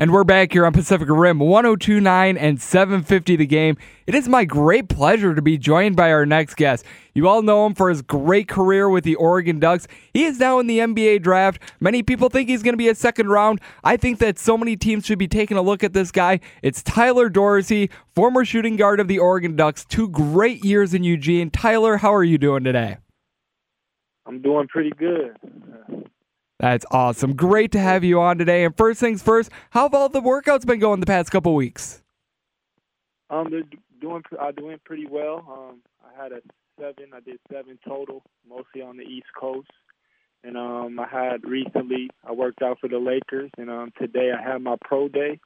And we're back here on Pacific Rim 1029 and 750 the game. It is my great pleasure to be joined by our next guest. You all know him for his great career with the Oregon Ducks. He is now in the NBA draft. Many people think he's going to be a second round. I think that so many teams should be taking a look at this guy. It's Tyler Dorsey, former shooting guard of the Oregon Ducks. Two great years in Eugene. Tyler, how are you doing today? I'm doing pretty good. That's awesome. Great to have you on today. And first things first, how have all the workouts been going the past couple weeks? Um, they're doing uh, doing pretty well. Um, I had a seven. I did seven total, mostly on the East Coast. And um, I had recently I worked out for the Lakers, and um, today I had my pro day,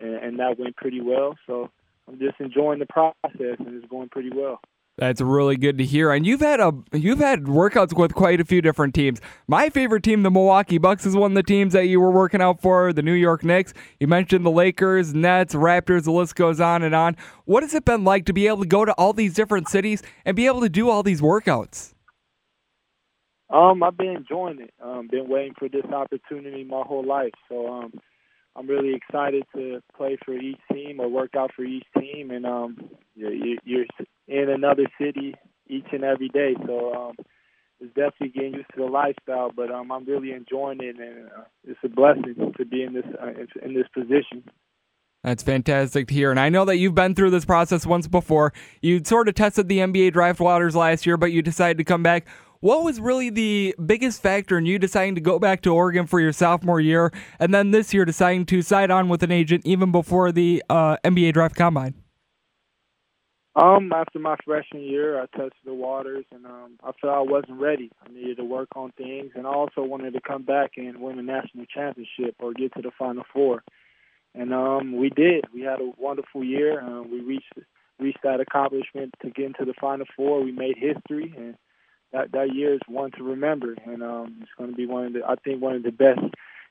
and, and that went pretty well. So I'm just enjoying the process, and it's going pretty well. That's really good to hear. And you've had a you've had workouts with quite a few different teams. My favorite team, the Milwaukee Bucks, is one of the teams that you were working out for. The New York Knicks. You mentioned the Lakers, Nets, Raptors. The list goes on and on. What has it been like to be able to go to all these different cities and be able to do all these workouts? Um, I've been enjoying it. Um, been waiting for this opportunity my whole life. So um, I'm really excited to play for each team or work out for each team, and um, you're in another city each and every day. So um, it's definitely getting used to the lifestyle, but um, I'm really enjoying it, and uh, it's a blessing to be in this uh, in this position. That's fantastic to hear. And I know that you've been through this process once before. You sort of tested the NBA draft waters last year, but you decided to come back. What was really the biggest factor in you deciding to go back to Oregon for your sophomore year, and then this year deciding to side on with an agent even before the uh, NBA draft combine? Um, after my freshman year, I tested the waters, and um, I felt I wasn't ready. I needed to work on things, and I also wanted to come back and win a national championship or get to the Final Four. And um, we did. We had a wonderful year. Uh, we reached reached that accomplishment to get into the Final Four. We made history, and that that year is one to remember. And um, it's going to be one of the I think one of the best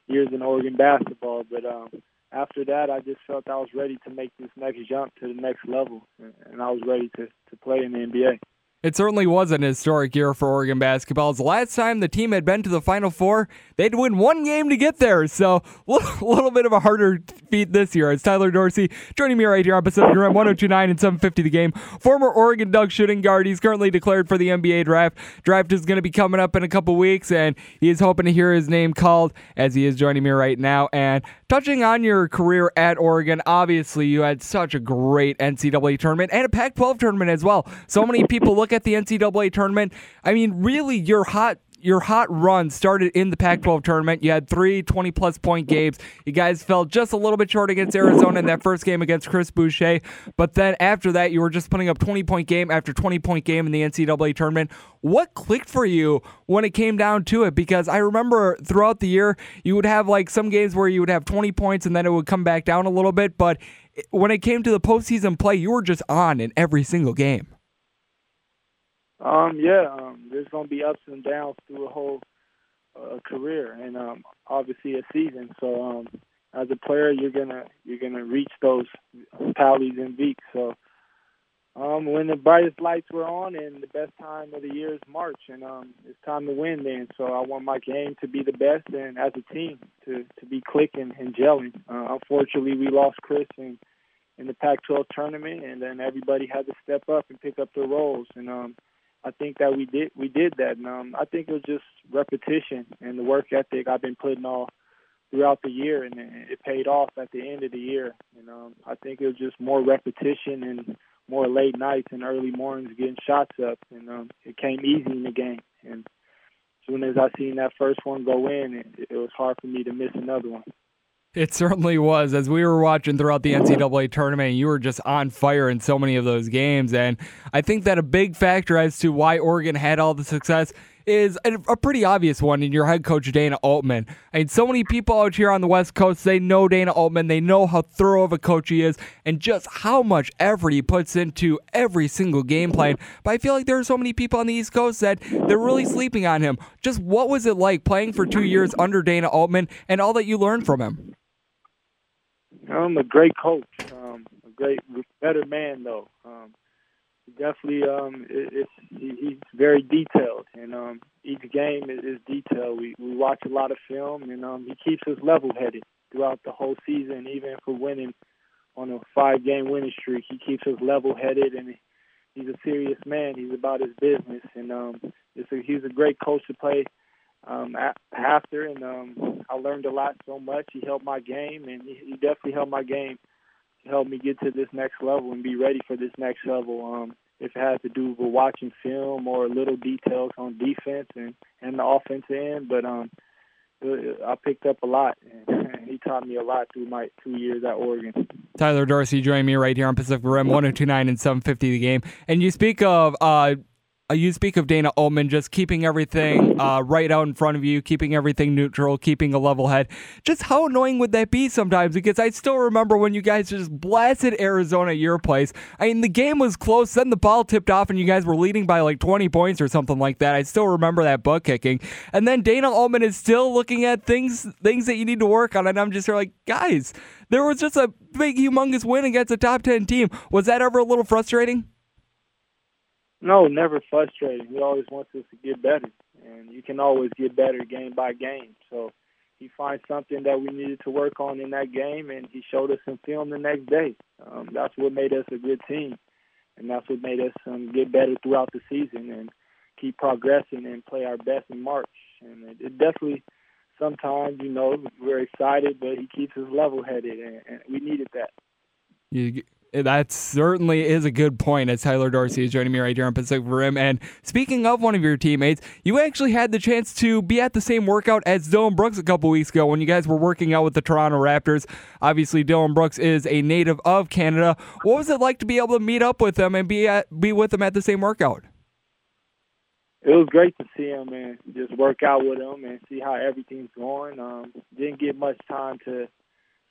years in Oregon basketball. But um, after that, I just felt I was ready to make this next jump to the next level, and I was ready to, to play in the NBA. It certainly was an historic year for Oregon basketball. The last time the team had been to the Final Four. They'd win one game to get there, so a little bit of a harder feat this year. It's Tyler Dorsey joining me right here on Pacific Rim 1029 and 750 the game. Former Oregon Duck shooting guard. He's currently declared for the NBA draft. Draft is going to be coming up in a couple weeks, and he is hoping to hear his name called as he is joining me right now. And touching on your career at Oregon, obviously you had such a great NCAA tournament and a Pac 12 tournament as well. So many people look at the NCAA tournament. I mean, really, your hot your hot run started in the Pac 12 tournament. You had three 20 plus point games. You guys fell just a little bit short against Arizona in that first game against Chris Boucher. But then after that, you were just putting up 20 point game after 20 point game in the NCAA tournament. What clicked for you when it came down to it? Because I remember throughout the year, you would have like some games where you would have 20 points and then it would come back down a little bit. But when it came to the postseason play, you were just on in every single game. Um, yeah, um, there's going to be ups and downs through a whole uh, career, and um, obviously a season. So, um, as a player, you're gonna you're gonna reach those tallies and beats. So, um, when the brightest lights were on, and the best time of the year is March, and um, it's time to win. Then, so I want my game to be the best, and as a team to to be clicking and gelling. Uh, unfortunately, we lost Chris and in the Pac-12 tournament, and then everybody had to step up and pick up their roles. And um, I think that we did we did that, and um, I think it was just repetition and the work ethic I've been putting all throughout the year, and it paid off at the end of the year. And um, I think it was just more repetition and more late nights and early mornings getting shots up, and um, it came easy in the game. And as soon as I seen that first one go in, it, it was hard for me to miss another one. It certainly was. As we were watching throughout the NCAA tournament, you were just on fire in so many of those games. And I think that a big factor as to why Oregon had all the success is a, a, pretty obvious one in your head coach, Dana Altman. I mean, so many people out here on the West Coast, they know Dana Altman. They know how thorough of a coach he is and just how much effort he puts into every single game plan. But I feel like there are so many people on the East Coast that they're really sleeping on him. Just what was it like playing for two years under Dana Altman and all that you learned from him? I'm a great coach, um, a great, better man though. Um, definitely, um, it, it's he, he's very detailed, and um, each game is, is detailed. We we watch a lot of film, and um, he keeps us level-headed. throughout the whole season, even we're winning on a five-game winning streak. He keeps us level-headed, and he's a serious man. He's about his business, and um, it's a, he's a great coach to play um, after. And um, I learned a lot so much. He helped my game, and he, he definitely helped my game. He helped me get to this next level and be ready for this next level. Um, if it had to do with watching film or little details on defense and and the offensive end, but um, I picked up a lot, and he taught me a lot through my two years at Oregon. Tyler Dorsey joining me right here on Pacific Rim, 1029 and 750 the game. And you speak of uh, uh, you speak of Dana Altman just keeping everything uh, right out in front of you, keeping everything neutral, keeping a level head. Just how annoying would that be sometimes? Because I still remember when you guys just blasted Arizona at your place. I mean, the game was close, then the ball tipped off, and you guys were leading by like 20 points or something like that. I still remember that butt kicking. And then Dana Altman is still looking at things things that you need to work on, and I'm just like, guys, there was just a big, humongous win against a top 10 team. Was that ever a little frustrating? No, never frustrating. He always wants us to get better, and you can always get better game by game. So he finds something that we needed to work on in that game, and he showed us some film the next day. Um, that's what made us a good team, and that's what made us um, get better throughout the season and keep progressing and play our best in March. And it, it definitely, sometimes, you know, we're excited, but he keeps us level-headed, and, and we needed that. You that certainly is a good point as Tyler Dorsey is joining me right here on Pacific Rim. And speaking of one of your teammates, you actually had the chance to be at the same workout as Dillon Brooks a couple weeks ago when you guys were working out with the Toronto Raptors. Obviously, Dillon Brooks is a native of Canada. What was it like to be able to meet up with him and be at, be with him at the same workout? It was great to see him and just work out with him and see how everything's going. Um, didn't get much time to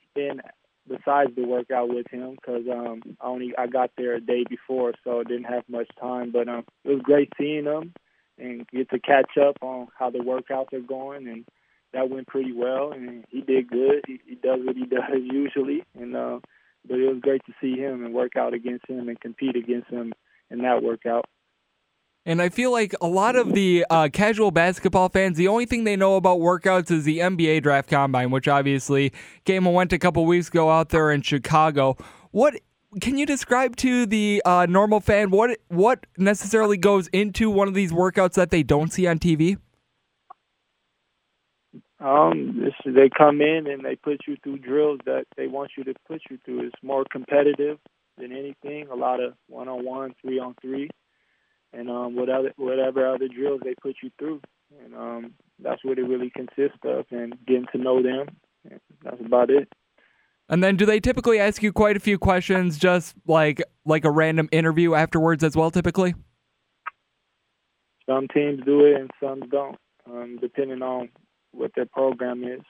spend besides the workout with him because um, I only I got there a day before, so I didn't have much time. But um, it was great seeing him and get to catch up on how the workouts are going, and that went pretty well. And he did good. He, he does what he does usually, and uh, but it was great to see him and work out against him and compete against him in that workout. And I feel like a lot of the uh, casual basketball fans, the only thing they know about workouts is the NBA draft combine, which obviously came and went a couple weeks ago out there in Chicago. What can you describe to the uh, normal fan what what necessarily goes into one of these workouts that they don't see on TV? Um, this, they come in and they put you through drills that they want you to put you through. It's more competitive than anything. A lot of one on one, three on three and um, whatever whatever other drills they put you through, and um, that's what it really consists of, and getting to know them. That's about it. And then, do they typically ask you quite a few questions, just like like a random interview afterwards as well? Typically, some teams do it and some don't, um, depending on what their program is.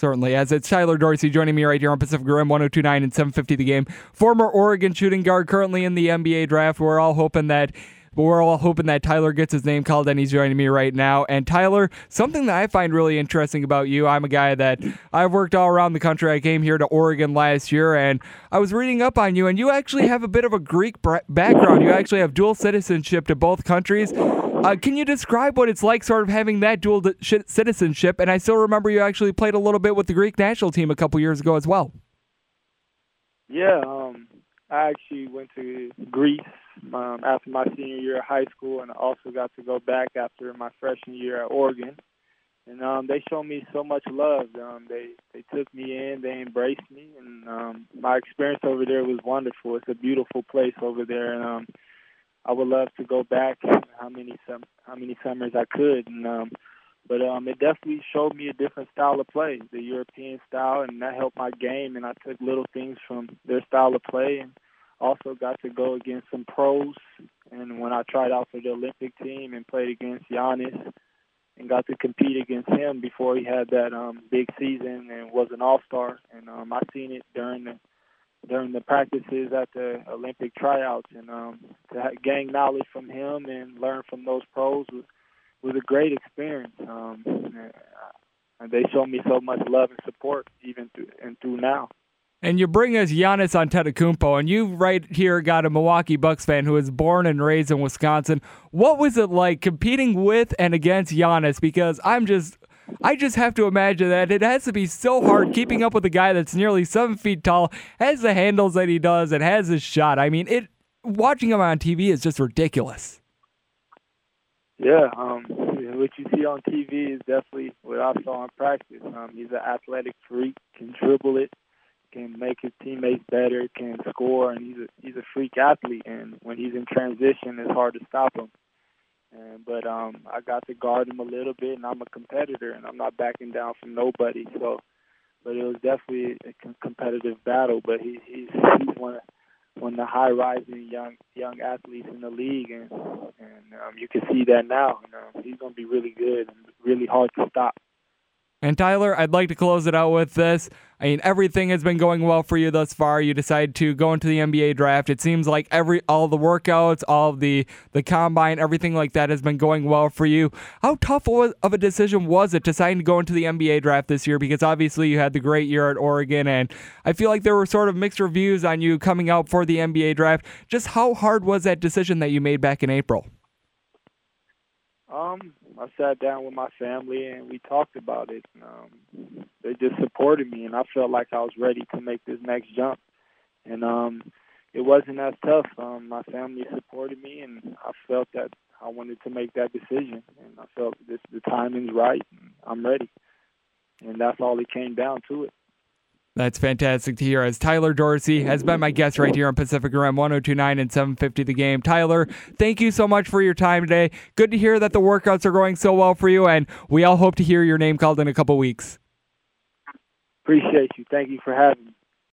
Certainly, as it's Tyler Dorsey joining me right here on Pacific Rim 1029 and 750 the game. Former Oregon shooting guard, currently in the NBA draft. We're all hoping that but we're all hoping that Tyler gets his name called, and he's joining me right now. And Tyler, something that I find really interesting about you, I'm a guy that I've worked all around the country. I came here to Oregon last year, and I was reading up on you, and you actually have a bit of a Greek background. You actually have dual citizenship to both countries. Uh, can you describe what it's like, sort of having that dual citizenship? And I still remember you actually played a little bit with the Greek national team a couple years ago as well. Yeah, um, I actually went to Greece um, after my senior year of high school, and I also got to go back after my freshman year at Oregon. And um, they showed me so much love. Um, they they took me in, they embraced me, and um, my experience over there was wonderful. It's a beautiful place over there, and um, I would love to go back how many some how many summers I could. And um, but um, it definitely showed me a different style of play, the European style, and that helped my game. And I took little things from their style of play and also got to go against some pros. And when I tried out for the Olympic team and played against Giannis and got to compete against him before he had that um, big season and was an All-Star. And um, I seen it during the during the practices at the Olympic tryouts, and um, to gain knowledge from him and learn from those pros was was a great experience. Um, and they showed me so much love and support even through and through now. And you bring us Giannis Antetokounmpo, and you right here got a Milwaukee Bucks fan who was born and raised in Wisconsin. What was it like competing with and against Giannis? Because I'm just I just have to imagine that it has to be so hard keeping up with a guy that's nearly seven feet tall, has the handles that he does, and has his shot. I mean, it watching him on TV is just ridiculous. Yeah, um, what you see on TV is definitely what I saw in practice. Um, he's an athletic freak, can dribble it, can make his teammates better, can score, and he's a he's a freak athlete. And when he's in transition, it's hard to stop him. And but um, I got to guard him a little bit, and I'm a competitor, and I'm not backing down from nobody. So, but it was definitely a competitive battle. But he, he's he's one of one of the high rising young young athletes in the league, and and um, you can see that now. You know, he's going to be really good and really hard to stop. And Tyler, I'd like to close it out with this. I mean, everything has been going well for you thus far. You decided to go into the NBA draft. It seems like every all the workouts, all the the combine, everything like that has been going well for you. How tough of a decision was it deciding to go into the NBA draft this year? Because obviously you had the great year at Oregon, and I feel like there were sort of mixed reviews on you coming out for the NBA draft. Just how hard was that decision that you made back in April? Um, I sat down with my family and we talked about it. Um, they just supported me, and I felt like I was ready to make this next jump. And um, it wasn't as tough. Um, my family supported me, and I felt that I wanted to make that decision, and I felt this the timing's right. And I'm ready, and that's all it came down to it. That's fantastic to hear. As Tyler Dorsey has been my guest right here on Pacific Rim 1029 and 750 the game. Tyler, thank you so much for your time today. Good to hear that the workouts are going so well for you, and we all hope to hear your name called in a couple weeks. Appreciate you. Thank you for having me.